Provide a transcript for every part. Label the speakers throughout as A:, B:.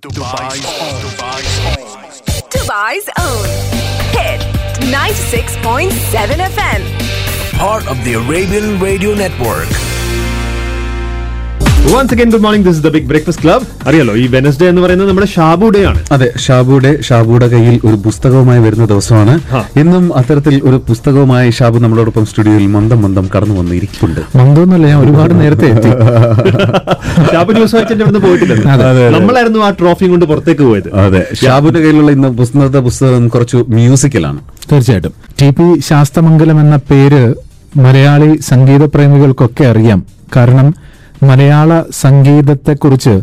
A: Dubai's own. Dubai's own.
B: Dubai's own. Hit 96.7 FM.
A: Part of the Arabian Radio Network.
C: Once again good morning this is the big breakfast club അറിയാലോ ഈ Wednesday എന്ന് പറയുന്നത് നമ്മുടെ Shabu day ആണ്.
D: അതെ ഷാബുയുടെ ഷാബുയുടെ കയ്യിൽ ഒരു പുസ്തകവുമായി വരുന്ന ദിവസമാണ്. ഇന്നും അത്തരത്തിൽ ഒരു പുസ്തകവുമായി ഷാബു നമ്മളോടൊപ്പം സ്റ്റുഡിയോയിൽ മന്ദം മന്ദം കടന്നു വന്നിരിക്കുന്നുണ്ട്. മന്ദം
E: എന്നല്ല ഞാൻ ഒരുപാട് നേരത്തെ എത്തി.
C: ഷാബു ന്യൂസ് വായിച്ചിട്ട് ഇവിടുന്ന് പോയിട്ടില്ല. നമ്മളായിരുന്നു ആ ട്രോഫി കൊണ്ട് പുറത്തേക്ക് പോയത്.
D: അതെ ഷാബുന്റെ കയ്യിലുള്ള ഇന്ന് പുസ്തകത്തെ പുസ്തകം കുറച്ച് മ്യൂസിക്കലാണ്
E: തീർച്ചയായിട്ടും. ടി പി ശാസ്തമംഗലം എന്ന പേര് മലയാളി സംഗീത പ്രേമികൾക്കൊക്കെ അറിയാം. കാരണം മലയാള സംഗീതത്തെക്കുറിച്ച്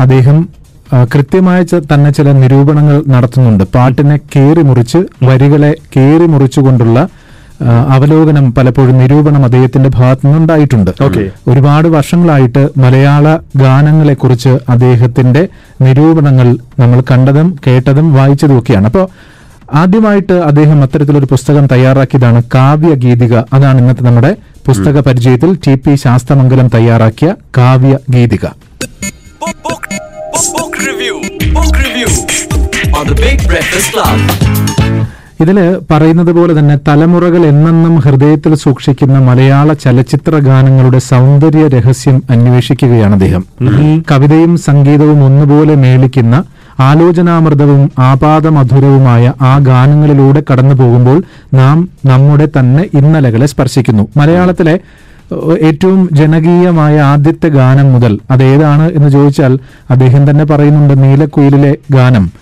E: അദ്ദേഹം കൃത്യമായ തന്നെ ചില നിരൂപണങ്ങൾ നടത്തുന്നുണ്ട്. പാട്ടിനെ കീറി മുറിച്ച് വരികളെ കീറി മുറിച്ചുകൊണ്ടുള്ള അവലോകനം പലപ്പോഴും നിരൂപണം അദ്ദേഹത്തിന്റെ ഭാഗത്തു നിന്നുണ്ടായിട്ടുണ്ട്. ഒരുപാട് വർഷങ്ങളായിട്ട് മലയാള ഗാനങ്ങളെക്കുറിച്ച് അദ്ദേഹത്തിന്റെ നിരൂപണങ്ങൾ നമ്മൾ കണ്ടതും കേട്ടതും വായിച്ചതും ഒക്കെയാണ്. അപ്പോൾ ആദ്യമായിട്ട് അദ്ദേഹം അത്തരത്തിലൊരു പുസ്തകം തയ്യാറാക്കിയതാണ് കാവ്യഗീതിക അതാണ് ഇന്നത്തെ നമ്മുടെ പുസ്തക പരിചയത്തിൽ ടി പി ശാസ്തമംഗലം തയ്യാറാക്കിയ കാവ്യഗീതിക
A: Book, book, book, book review. Book review on the Big Breakfast Club.
E: ഇതിൽ പറയുന്നത് പോലെ തന്നെ തലമുറകൾ എന്നെന്നും ഹൃദയത്തിൽ സൂക്ഷിക്കുന്ന മലയാള ചലച്ചിത്ര ഗാനങ്ങളുടെ സൗന്ദര്യ രഹസ്യം അന്വേഷിക്കുകയാണ് അദ്ദേഹം കവിതയും സംഗീതവും ഒന്നുപോലെ മേളിക്കുന്ന ആലോചനാമൃതവും ആപാദമധുരവുമായ ആ ഗാനങ്ങളിലൂടെ കടന്നു പോകുമ്പോൾ നാം നമ്മുടെ തന്നെ ഇന്നലകളെ സ്പർശിക്കുന്നു. മലയാളത്തിലെ ഏറ്റവും ജനകീയമായ ആദ്യത്തെ ഗാനം മുതൽ അതേതാണ് എന്ന് ചോദിച്ചാൽ അദ്ദേഹം തന്നെ പറയുന്നുണ്ട് നീലക്കുയിലിലെ ഗാനം.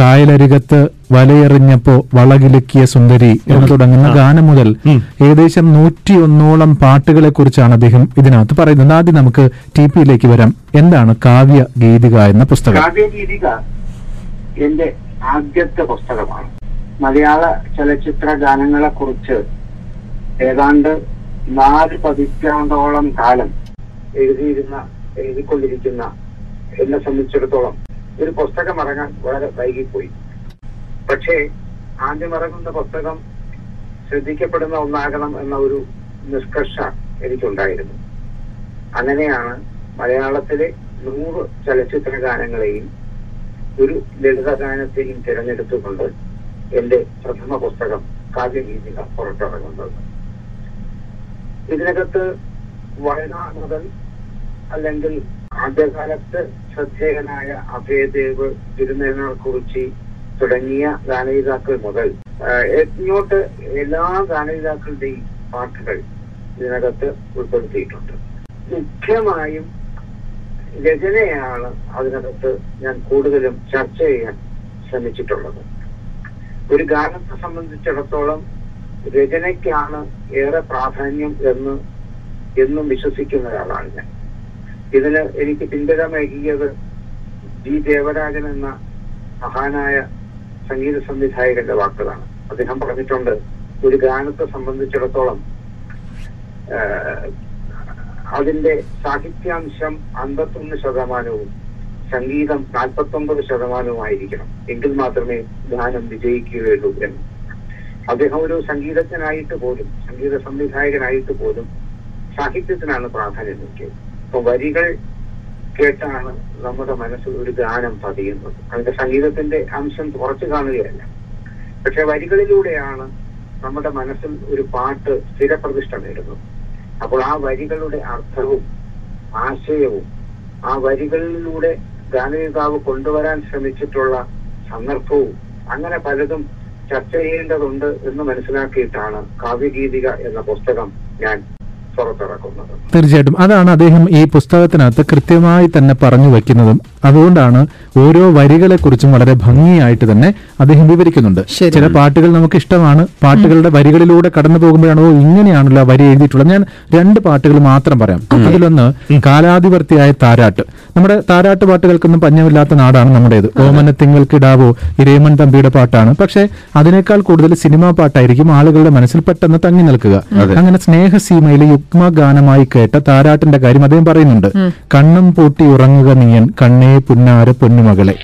E: കായലരികത്ത് വലയെറിഞ്ഞപ്പോ വളകിലുക്കിയ സുന്ദരി എന്ന് തുടങ്ങുന്ന ഗാനം മുതൽ ഏകദേശം നൂറ്റി ഒന്നോളം പാട്ടുകളെ കുറിച്ചാണ് അദ്ദേഹം ഇതിനകത്ത് പറയുന്നത്. ആദ്യം നമുക്ക് ടി പിയിലേക്ക് വരാം. എന്താണ് കാവ്യ ഗീതിക എന്ന പുസ്തകം?
F: കാവ്യഗീതിക എന്റെ ആദ്യത്തെ പുസ്തകമാണ്. മലയാള ചലച്ചിത്ര ഗാനങ്ങളെ കുറിച്ച് ഏതാണ്ട് നാല് പതിറ്റാണ്ടോളം കാലം എഴുതിയിരുന്ന എഴുതിക്കൊണ്ടിരിക്കുന്ന എന്നെ സംബന്ധിച്ചിടത്തോളം ഒരു പുസ്തകം ഇറങ്ങാൻ വളരെ വൈകിപ്പോയി പക്ഷേ ആദ്യം ഇറങ്ങുന്ന പുസ്തകം ശ്രദ്ധിക്കപ്പെടുന്ന ഒന്നാകണം എന്ന ഒരു നിഷ്കർഷ എനിക്കുണ്ടായിരുന്നു. അങ്ങനെയാണ് മലയാളത്തിലെ നൂറ് ചലച്ചിത്ര ഗാനങ്ങളെയും ഒരു ലളിതഗാനത്തെയും തിരഞ്ഞെടുത്തുകൊണ്ട് എന്റെ പ്രഥമ പുസ്തകം കാവ്യഗീതിക പുറത്തിറങ്ങുന്നത്. ഇതിനകത്ത് വയനാട് മുതൽ അല്ലെങ്കിൽ ആദ്യകാലത്ത് ശ്രദ്ധേയനായ അഭയദേവ് തിരുനേനാൾ കുറിച്ചി തുടങ്ങിയ ഗാനയിതാക്കൾ മുതൽ ഇങ്ങോട്ട് എല്ലാ ഗാനയിതാക്കളുടെയും പാട്ടുകൾ ഇതിനകത്ത് ഉൾപ്പെടുത്തിയിട്ടുണ്ട്. മുഖ്യമായും രചനയാണ് അതിനകത്ത് ഞാൻ കൂടുതലും ചർച്ച ചെയ്യാൻ ശ്രമിച്ചിട്ടുള്ളത്. ഒരു ഗാനത്തെ സംബന്ധിച്ചിടത്തോളം രചനയ്ക്കാണ് ഏറെ പ്രാധാന്യം എന്ന് എന്നും വിശ്വസിക്കുന്ന ഒരാളാണ് ഞാൻ. ഇതിന് എനിക്ക് പിന്തുണമേകിയത് ജി ദേവരാജൻ എന്ന മഹാനായ സംഗീത സംവിധായകന്റെ വാക്കുകളാണ്. അദ്ദേഹം പറഞ്ഞിട്ടുണ്ട് ഒരു ഗാനത്തെ സംബന്ധിച്ചിടത്തോളം അതിന്റെ സാഹിത്യാംശം അൻപത്തൊന്ന് ശതമാനവും സംഗീതം നാൽപ്പത്തൊമ്പത് ശതമാനവുമായിരിക്കണം എങ്കിൽ മാത്രമേ ഗാനം വിജയിക്കുകയുള്ളൂ എന്ന്. അദ്ദേഹം ഒരു സംഗീതജ്ഞനായിട്ട് പോലും സംഗീത സംവിധായകനായിട്ട് പോലും സാഹിത്യത്തിനാണ് പ്രാധാന്യം നൽകിയത്. വരികൾ കേട്ടാണ് നമ്മുടെ മനസ്സിൽ ഒരു ഗാനം പതിയുന്നത്. അതിന്റെ സംഗീതത്തിന്റെ അംശം കുറച്ച് കാണുകയല്ല. പക്ഷെ വരികളിലൂടെയാണ് നമ്മുടെ മനസ്സിൽ ഒരു പാട്ട് സ്ഥിരപ്രതിഷ്ഠ നേടുന്നത്. അപ്പോൾ ആ വരികളുടെ അർത്ഥവും ആശയവും ആ വരികളിലൂടെ ഗാനയുതാവ് കൊണ്ടുവരാൻ ശ്രമിച്ചിട്ടുള്ള സന്ദർഭവും അങ്ങനെ പലതും ചർച്ച ചെയ്യേണ്ടതുണ്ട് എന്ന് മനസ്സിലാക്കിയിട്ടാണ് കാവ്യഗീതിക എന്ന പുസ്തകം ഞാൻ
E: തീർച്ചയായിട്ടും. അതാണ് അദ്ദേഹം ഈ പുസ്തകത്തിനകത്ത് കൃത്യമായി തന്നെ പറഞ്ഞു വെക്കുന്നതും അതുകൊണ്ടാണ് ഓരോ വരികളെ കുറിച്ചും വളരെ ഭംഗിയായിട്ട് തന്നെ അദ്ദേഹം വിവരിക്കുന്നുണ്ട്. ചില പാട്ടുകൾ നമുക്ക് ഇഷ്ടമാണ്. പാട്ടുകളുടെ വരികളിലൂടെ കടന്നു പോകുമ്പോഴാണോ ഇങ്ങനെയാണല്ലോ വരി എഴുതിയിട്ടുള്ളത്. ഞാൻ രണ്ട് പാട്ടുകൾ മാത്രം പറയാം. അതിലൊന്ന് കാലാധിപർത്തിയായ താരാട്ട്. നമ്മുടെ താരാട്ട് പാട്ടുകൾക്കൊന്നും പഞ്ഞമില്ലാത്ത നാടാണ് നമ്മുടേത്. ഓമന തിങ്ങൾക്കിടാവോ ഇരേമൻ തമ്പിയുടെ പാട്ടാണ്. പക്ഷേ അതിനേക്കാൾ കൂടുതൽ സിനിമാ പാട്ടായിരിക്കും ആളുകളുടെ മനസ്സിൽ പെട്ടെന്ന് തങ്ങി നിൽക്കുക. അങ്ങനെ സ്നേഹസീമയിലെ യുഗ്മ ഗാനമായി കേട്ട താരാട്ടിന്റെ കാര്യം അദ്ദേഹം പറയുന്നുണ്ട്. കണ്ണും പൂട്ടി ഉറങ്ങുക നീയൻ കണ്ണേ പുന്നാര പൊന്നുമകളെ.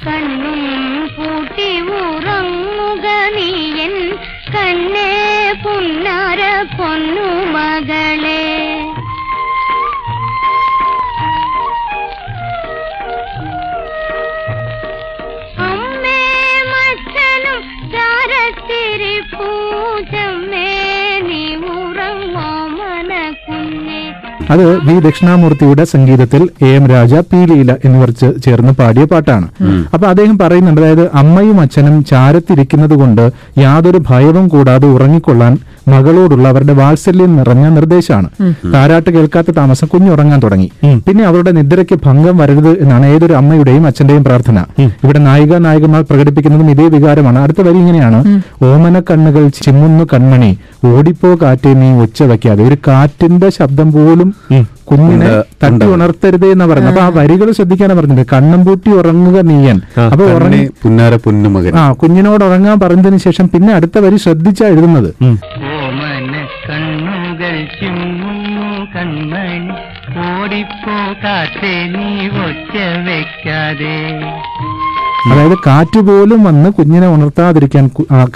E: അത് വി ദക്ഷിണാമൂർത്തിയുടെ സംഗീതത്തിൽ A M Raja P Leela എന്നിവർ ചേർന്ന് പാടിയ പാട്ടാണ്. അപ്പൊ അദ്ദേഹം പറയുന്നുണ്ട് അതായത് അമ്മയും അച്ഛനും ചാരത്തിരിക്കുന്നത് കൊണ്ട് യാതൊരു ഭയവും കൂടാതെ ഉറങ്ങിക്കൊള്ളാൻ മകളോടുള്ള അവരുടെ വാത്സല്യം നിറഞ്ഞ നിർദ്ദേശമാണ്. താരാട്ട് കേൾക്കാത്ത താമസം കുഞ്ഞുറങ്ങാൻ തുടങ്ങി. പിന്നെ അവരുടെ നിദ്രയ്ക്ക് ഭംഗം വരരുത് എന്നാണ് ഏതൊരു അമ്മയുടെയും അച്ഛന്റെയും പ്രാർത്ഥന. ഇവിടെ നായിക നായകന്മാർ പ്രകടിപ്പിക്കുന്നതും ഇതേ വികാരമാണ്. അടുത്ത വരി ഇങ്ങനെയാണ്. ഓമന കണ്ണുകൾ ചിമ്മുന്നു കൺമണി ഓടിപ്പോ കാറ്റേ നീ ഒച്ച വയ്ക്കാതെ. ഒരു കാറ്റിന്റെ ശബ്ദം പോലും കുഞ്ഞിനെ തട്ടി ഉണർത്തരുത് എന്നാ പറയുന്നത്. അപ്പൊ ആ വരികൾ ശ്രദ്ധിക്കാനാണ് പറഞ്ഞത്. കണ്ണും പൂട്ടി ഉറങ്ങുക നീയൻ. അപ്പൊ ഉറങ്ങി
D: പുന്നാര
E: ആ കുഞ്ഞിനോട് ഉറങ്ങാൻ പറഞ്ഞതിന് ശേഷം പിന്നെ അടുത്ത വരി ശ്രദ്ധിച്ചാ എഴുതുന്നത്.
G: ഓടിപ്പോ കാറ്റേ നീ ഒച്ച വെക്കാതെ.
E: അതായത് കാറ്റ് പോലും വന്ന് കുഞ്ഞിനെ ഉണർത്താതിരിക്കാൻ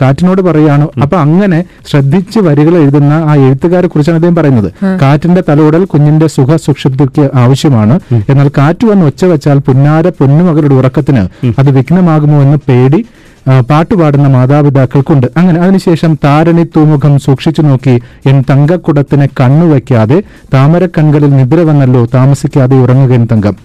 E: കാറ്റിനോട് പറയുകയാണ് അപ്പൊ അങ്ങനെ ശ്രദ്ധിച്ച് വരികൾ എഴുതുന്ന ആ എഴുത്തുകാരെ കുറിച്ചാണ് അദ്ദേഹം പറയുന്നത്. കാറ്റിന്റെ തലോടൽ കുഞ്ഞിന്റെ സുഖ സുക്ഷിപ്തിക്ക് ആവശ്യമാണ്. എന്നാൽ കാറ്റ് വന്ന് ഒച്ച വെച്ചാൽ പുന്നാര പൊന്നുമകളുടെ ഉറക്കത്തിന് അത് വിഘ്നമാകുമോ എന്ന് പേടി പാട്ടുപാടുന്ന മാതാപിതാക്കൾക്കുണ്ട്. അങ്ങനെ അതിനുശേഷം താരണി തൂമുഖം സൂക്ഷിച്ചു നോക്കി എൻ തങ്കക്കുടത്തിനെ കണ്ണുവയ്ക്കാതെ താമര കൺകളിൽ നിദ്ര വന്നല്ലോ താമസിക്കാതെ ഉറങ്ങുക എൻ തങ്കം.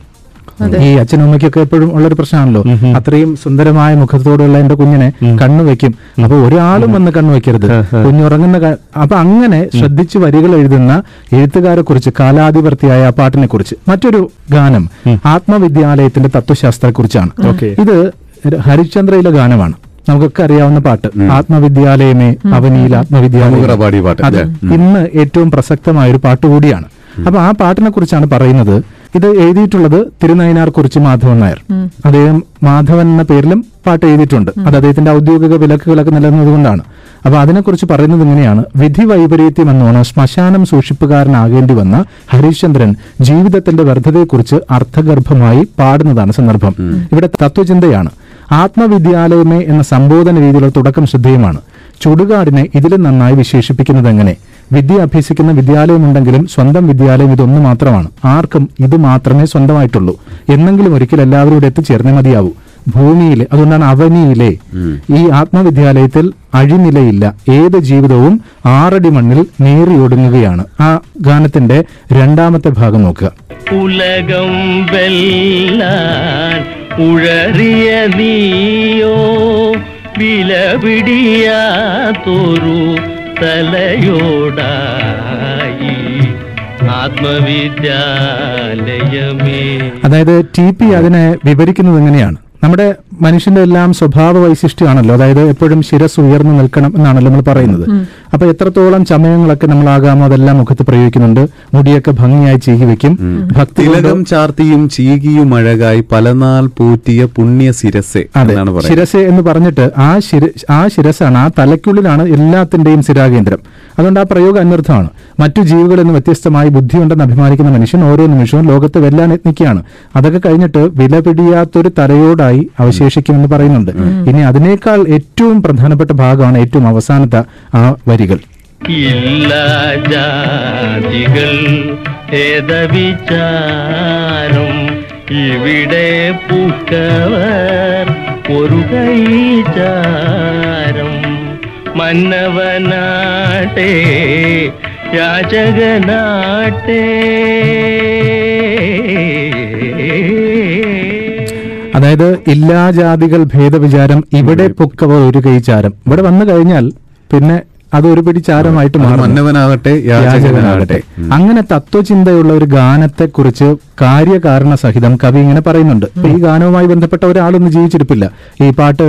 E: ഈ അച്ഛനും അമ്മയ്ക്കൊക്കെ എപ്പോഴും ഉള്ളൊരു പ്രശ്നമാണല്ലോ. അത്രയും സുന്ദരമായ മുഖത്തോടുള്ള എന്റെ കുഞ്ഞിനെ കണ്ണു വെക്കും അപ്പൊ ഒരാളും വന്ന് കണ്ണു വെക്കരുത് കുഞ്ഞുറങ്ങുന്ന അപ്പൊ അങ്ങനെ ശ്രദ്ധിച്ച് വരികൾ എഴുതുന്ന എഴുത്തുകാരെ കുറിച്ച് കാലാധിപർത്തിയായ ആ പാട്ടിനെ കുറിച്ച് മറ്റൊരു ഗാനം ആത്മവിദ്യാലയത്തിന്റെ തത്വശാസ്ത്രത്തെ കുറിച്ചാണ് ഇത് ഹരിശ്ചന്ദ്രയിലെ ഗാനമാണ്. നമുക്കൊക്കെ അറിയാവുന്ന പാട്ട്. ആത്മവിദ്യാലയമേ അവനിയിൽ
D: ആത്മവിദ്യാലയ
E: അത്. ഇന്ന് ഏറ്റവും പ്രസക്തമായ ഒരു പാട്ട് കൂടിയാണ് അപ്പൊ ആ പാട്ടിനെ കുറിച്ചാണ് പറയുന്നത്. ഇത് എഴുതിയിട്ടുള്ളത് തിരുനയനാർ കുറിച്ച് മാധവൻ നായർ. അദ്ദേഹം മാധവൻ എന്ന പേരിലും പാട്ട് എഴുതിയിട്ടുണ്ട്. അത് അദ്ദേഹത്തിന്റെ ഔദ്യോഗിക വിലക്കുകളൊക്കെ നിലനിന്നതുകൊണ്ടാണ് അപ്പൊ അതിനെക്കുറിച്ച് പറയുന്നത് ഇങ്ങനെയാണ്. വിധി വൈപരീത്യം എന്നോണം ശ്മശാനം സൂക്ഷിപ്പുകാരനാകേണ്ടി വന്ന ഹരിശ്ചന്ദ്രൻ ജീവിതത്തിന്റെ വ്യർത്ഥതയെക്കുറിച്ച് അർത്ഥഗർഭമായി പാടുന്നതാണ് സന്ദർഭം. ഇവിടെ തത്വചിന്തയാണ്. ആത്മവിദ്യാലയമേ എന്ന സംബോധന രീതിയിലുള്ള തുടക്കം ശ്രദ്ധേയമാണ്. ചുടുകാടിനെ ഇതിലും നന്നായി വിശേഷിപ്പിക്കുന്നത് എങ്ങനെ? വിദ്യ അഭ്യസിക്കുന്ന വിദ്യാലയമുണ്ടെങ്കിലും സ്വന്തം വിദ്യാലയം ഇതൊന്നു മാത്രമാണ്. ആർക്കും ഇത് മാത്രമേ സ്വന്തമായിട്ടുള്ളൂ. എന്നെങ്കിലും ഒരിക്കൽ എല്ലാവരും ഇവിടെ എത്തിച്ചേർന്നേ മതിയാവൂ. ഭൂമിയിലെ അതുകൊണ്ടാണ് അവനിയിലെ ഈ ആത്മവിദ്യാലയത്തിൽ അഴിനിലയില്ല. ഏത് ജീവിതവും ആറടി മണ്ണിൽ നേറിയൊടുങ്ങുകയാണ് ആ ഗാനത്തിന്റെ രണ്ടാമത്തെ ഭാഗം നോക്കുക.
G: ഉലകം ഉഴറിയ നീയോ വിലപിടിയാത്തൊരു തലയോടായി. ആത്മവിദ്യാലയമേ.
E: അതായത് ടി പി അതിനെ വിവരിക്കുന്നത് എങ്ങനെയാണ്? നമ്മുടെ മനുഷ്യന്റെ എല്ലാം സ്വഭാവ വൈശിഷ്ട്യമാണല്ലോ. അതായത് എപ്പോഴും ശിരസ് ഉയർന്നു നിൽക്കണം എന്നാണല്ലോ നമ്മൾ പറയുന്നത്. അപ്പൊ എത്രത്തോളം ചമയങ്ങളൊക്കെ നമ്മളാകാമോ അതെല്ലാം മുഖത്ത് പ്രയോഗിക്കുന്നുണ്ട്. മുടിയൊക്കെ ഭംഗിയായി ചീകി വെക്കും. ഭക്തി കൊണ്ട്
D: തിലകം ചാർത്തിയും ചീകിയും അഴകായി പലനാൾ പൂറ്റിയ പുണ്യ ശിരസെ എന്നാണ് പറയുന്നത്.
E: ശിരസ് എന്ന് പറഞ്ഞിട്ട് ആ ശിര ആ ശിരസാണ് ആ തലയ്ക്കുള്ളിലാണ് എല്ലാത്തിന്റെയും സ്ഥിരാകേന്ദ്രം അതുകൊണ്ട് ആ പ്രയോഗം അന്വർത്ഥമാണ്. മറ്റു ജീവികളിൽ നിന്ന് വ്യത്യസ്തമായി ബുദ്ധിയുണ്ടെന്ന് അഭിമാനിക്കുന്ന മനുഷ്യൻ ഓരോ നിമിഷവും ലോകത്ത് വെല്ലാൻ യത്നിക്കുകയാണ് അതൊക്കെ കഴിഞ്ഞിട്ട് വിലപിടിയാത്തൊരു തലയോടായി അവശേഷിക്കുമെന്ന് പറയുന്നുണ്ട്. ഇനി അതിനേക്കാൾ ഏറ്റവും പ്രധാനപ്പെട്ട ഭാഗമാണ് ഏറ്റവും അവസാനത്തെ ആ വരികൾ.
G: ഇല്ലാ ജാതികൾ ഏതവിചാരം? ഇവിടെ പൂക്കവർ ഒരു കൈചാരം. മന്നവനാട്ടെ യാചകനാട്ടെ
E: അതായത് എല്ലാ ജാതികൾ ഭേദവിചാരം ഇവിടെ പൊക്കവ ഒരു കൈചാരം ഇവിടെ വന്നു കഴിഞ്ഞാൽ പിന്നെ അത് ഒരു പിടി ചാരമായിട്ട്
D: മന്നവനാകട്ടെ യാചകനാകട്ടെ.
E: അങ്ങനെ തത്വചിന്തയുള്ള ഒരു ഗാനത്തെ കുറിച്ച് കാര്യകാരണ സഹിതം കവി ഇങ്ങനെ പറയുന്നുണ്ട്. ഈ ഗാനവുമായി ബന്ധപ്പെട്ട ഒരാളൊന്നും ജീവിച്ചിരിപ്പില്ല. ഈ പാട്ട്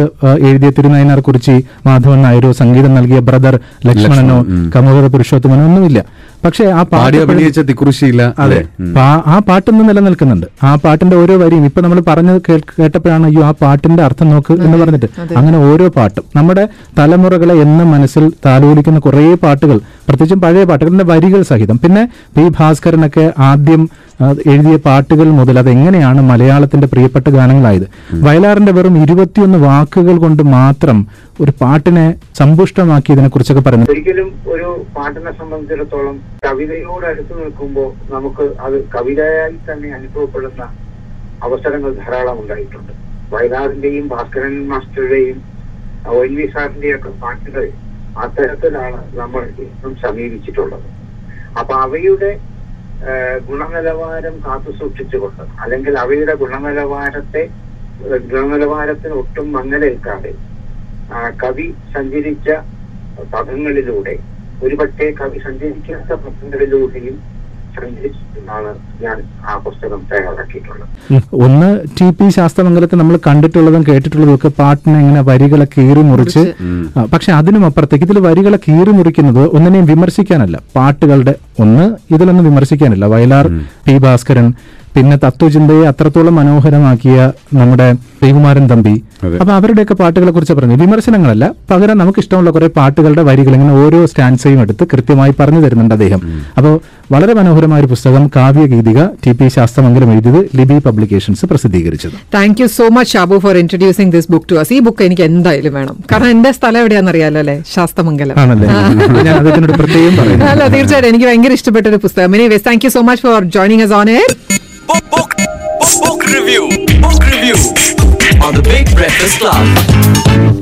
E: എഴുതിയ തിരുനയനാർ കുറിച്ച് മാധവൻ നായരോ സംഗീതം നൽകിയ ബ്രദർ ലക്ഷ്മണനോ കമോദര പുരുഷോത്തമനോ ഒന്നുമില്ല. പക്ഷേ ആ
D: പാടി
E: പാട്ട്
D: അഭിനയിച്ച തിക്കുറിശിയില്ല
E: അതെ. ആ പാട്ടൊന്ന് നിലനിൽക്കുന്നുണ്ട്. ആ പാട്ടിന്റെ ഓരോ വരിയും ഇപ്പൊ നമ്മൾ പറഞ്ഞു കേട്ടപ്പോഴാണ് അയ്യോ ആ പാട്ടിന്റെ അർത്ഥം നോക്ക് എന്ന് പറഞ്ഞിട്ട് അങ്ങനെ ഓരോ പാട്ടും. നമ്മുടെ തലമുറകളെ എന്നും മനസ്സിൽ താലോലിക്കുന്ന കുറേ പാട്ടുകൾ പ്രത്യേകിച്ചും പഴയ പാട്ടുകളുടെ വരികൾ സഹിതം. പിന്നെ പി ഭാസ്കരനൊക്കെ ആദ്യം എഴുതിയ പാട്ടുകൾ മുതൽ അതെങ്ങനെയാണ് മലയാളത്തിന്റെ പ്രിയപ്പെട്ട ഗാനങ്ങളായത്? വയലാറിന്റെ വെറും ഇരുപത്തിയൊന്ന് വാക്കുകൾ കൊണ്ട് മാത്രം ഒരു പാട്ടിനെ സമ്പുഷ്ടമാക്കിയതിനെ കുറിച്ചൊക്കെ പറയുന്നത്.
F: ഒരിക്കലും ഒരു പാട്ടിനെ സംബന്ധിച്ചിടത്തോളം കവിതയോട് അടുത്ത് നിൽക്കുമ്പോൾ നമുക്ക് അത് കവിതയായി തന്നെ അനുഭവപ്പെടുന്ന അവസരങ്ങൾ ധാരാളം ഉണ്ടായിട്ടുണ്ട്. വയലാറിന്റെയും ഭാസ്കരൻ മാസ്റ്ററുടെയും ഒ എൻ വി സാറിന്റെയും ഒക്കെ പാട്ടുകൾ അത്തരത്തിലാണ് നമ്മൾ ഇന്നും സമീപിച്ചിട്ടുള്ളത്. അപ്പൊ അവയുടെ ഗുണനിലവാരം കാത്തു സൂക്ഷിച്ചുകൊണ്ട് അല്ലെങ്കിൽ അവയുടെ ഗുണനിലവാരത്തെ ഗുണനിലവാരത്തിന് ഒട്ടും മങ്ങലേൽക്കാതെ കവി സഞ്ചരിച്ച പദങ്ങളിലൂടെ ഒരുപക്ഷെ കവി സഞ്ചരിക്കാത്ത പദങ്ങളിലൂടെയും ഞാൻ ആ പുസ്തകം തയ്യാറാക്കിയിട്ടുള്ളത്
E: ഒന്ന് ടി പി ശാസ്ത്രമംഗലത്തെ നമ്മൾ കണ്ടിട്ടുള്ളതും കേട്ടിട്ടുള്ളതും ഒക്കെ പാട്ടിനെ ഇങ്ങനെ വരികളെ കീറി മുറിച്ച് പക്ഷെ അതിനും അപ്പുറത്തേക്ക് ഇതിൽ വരികളെ കീറി മുറിക്കുന്നത് ഒന്നിനെയും വിമർശിക്കാനല്ല. പാട്ടുകളുടെ ഒന്ന് ഇതിലൊന്നും വിമർശിക്കാനല്ല. വയലാർ പി ഭാസ്കരൻ പിന്നെ തത്വചിന്തയെ അത്രത്തോളം മനോഹരമാക്കിയ നമ്മുടെ ശ്രീകുമാരൻ തമ്പി. അപ്പൊ അവരുടെയൊക്കെ പാട്ടുകളെ കുറിച്ച് പറഞ്ഞു വിമർശനങ്ങളല്ല പകരം നമുക്ക് ഇഷ്ടമുള്ള കുറെ പാട്ടുകളുടെ വരികൾ ഇങ്ങനെ ഓരോ സ്റ്റാൻസയും എടുത്ത് കൃത്യമായി പറഞ്ഞു തരുന്നുണ്ട് അദ്ദേഹം. അപ്പോൾ വളരെ മനോഹരമായ ഒരു പുസ്തകം കാവ്യഗീതിക ടി പി ശാസ്ത്രമംഗലം എഴുതിയത് ലിബി പബ്ലിക്കേഷൻസ് പ്രസിദ്ധീകരിച്ചത്.
H: Thank you so much Shabu for introducing this book to us ഈ ബുക്ക് എനിക്ക് എന്തായാലും വേണം. കാരണം എന്റെ സ്ഥലം എവിടെയാണെന്ന് അറിയാലോ അല്ലേ? ശാസ്തമംഗലം.
E: ആണല്ലേ? ഞാൻ അതിനോട് പ്രത്യേകം പറയുന്നു.
H: അല്ല തീർച്ചയായിട്ടും എനിക്ക് ഭയങ്കര ഇഷ്ടപ്പെട്ട ഒരു പുസ്തകം. Anyways thank you so much for joining us on air.
A: Book, book, book, book review. Book review on the Big Breakfast Club.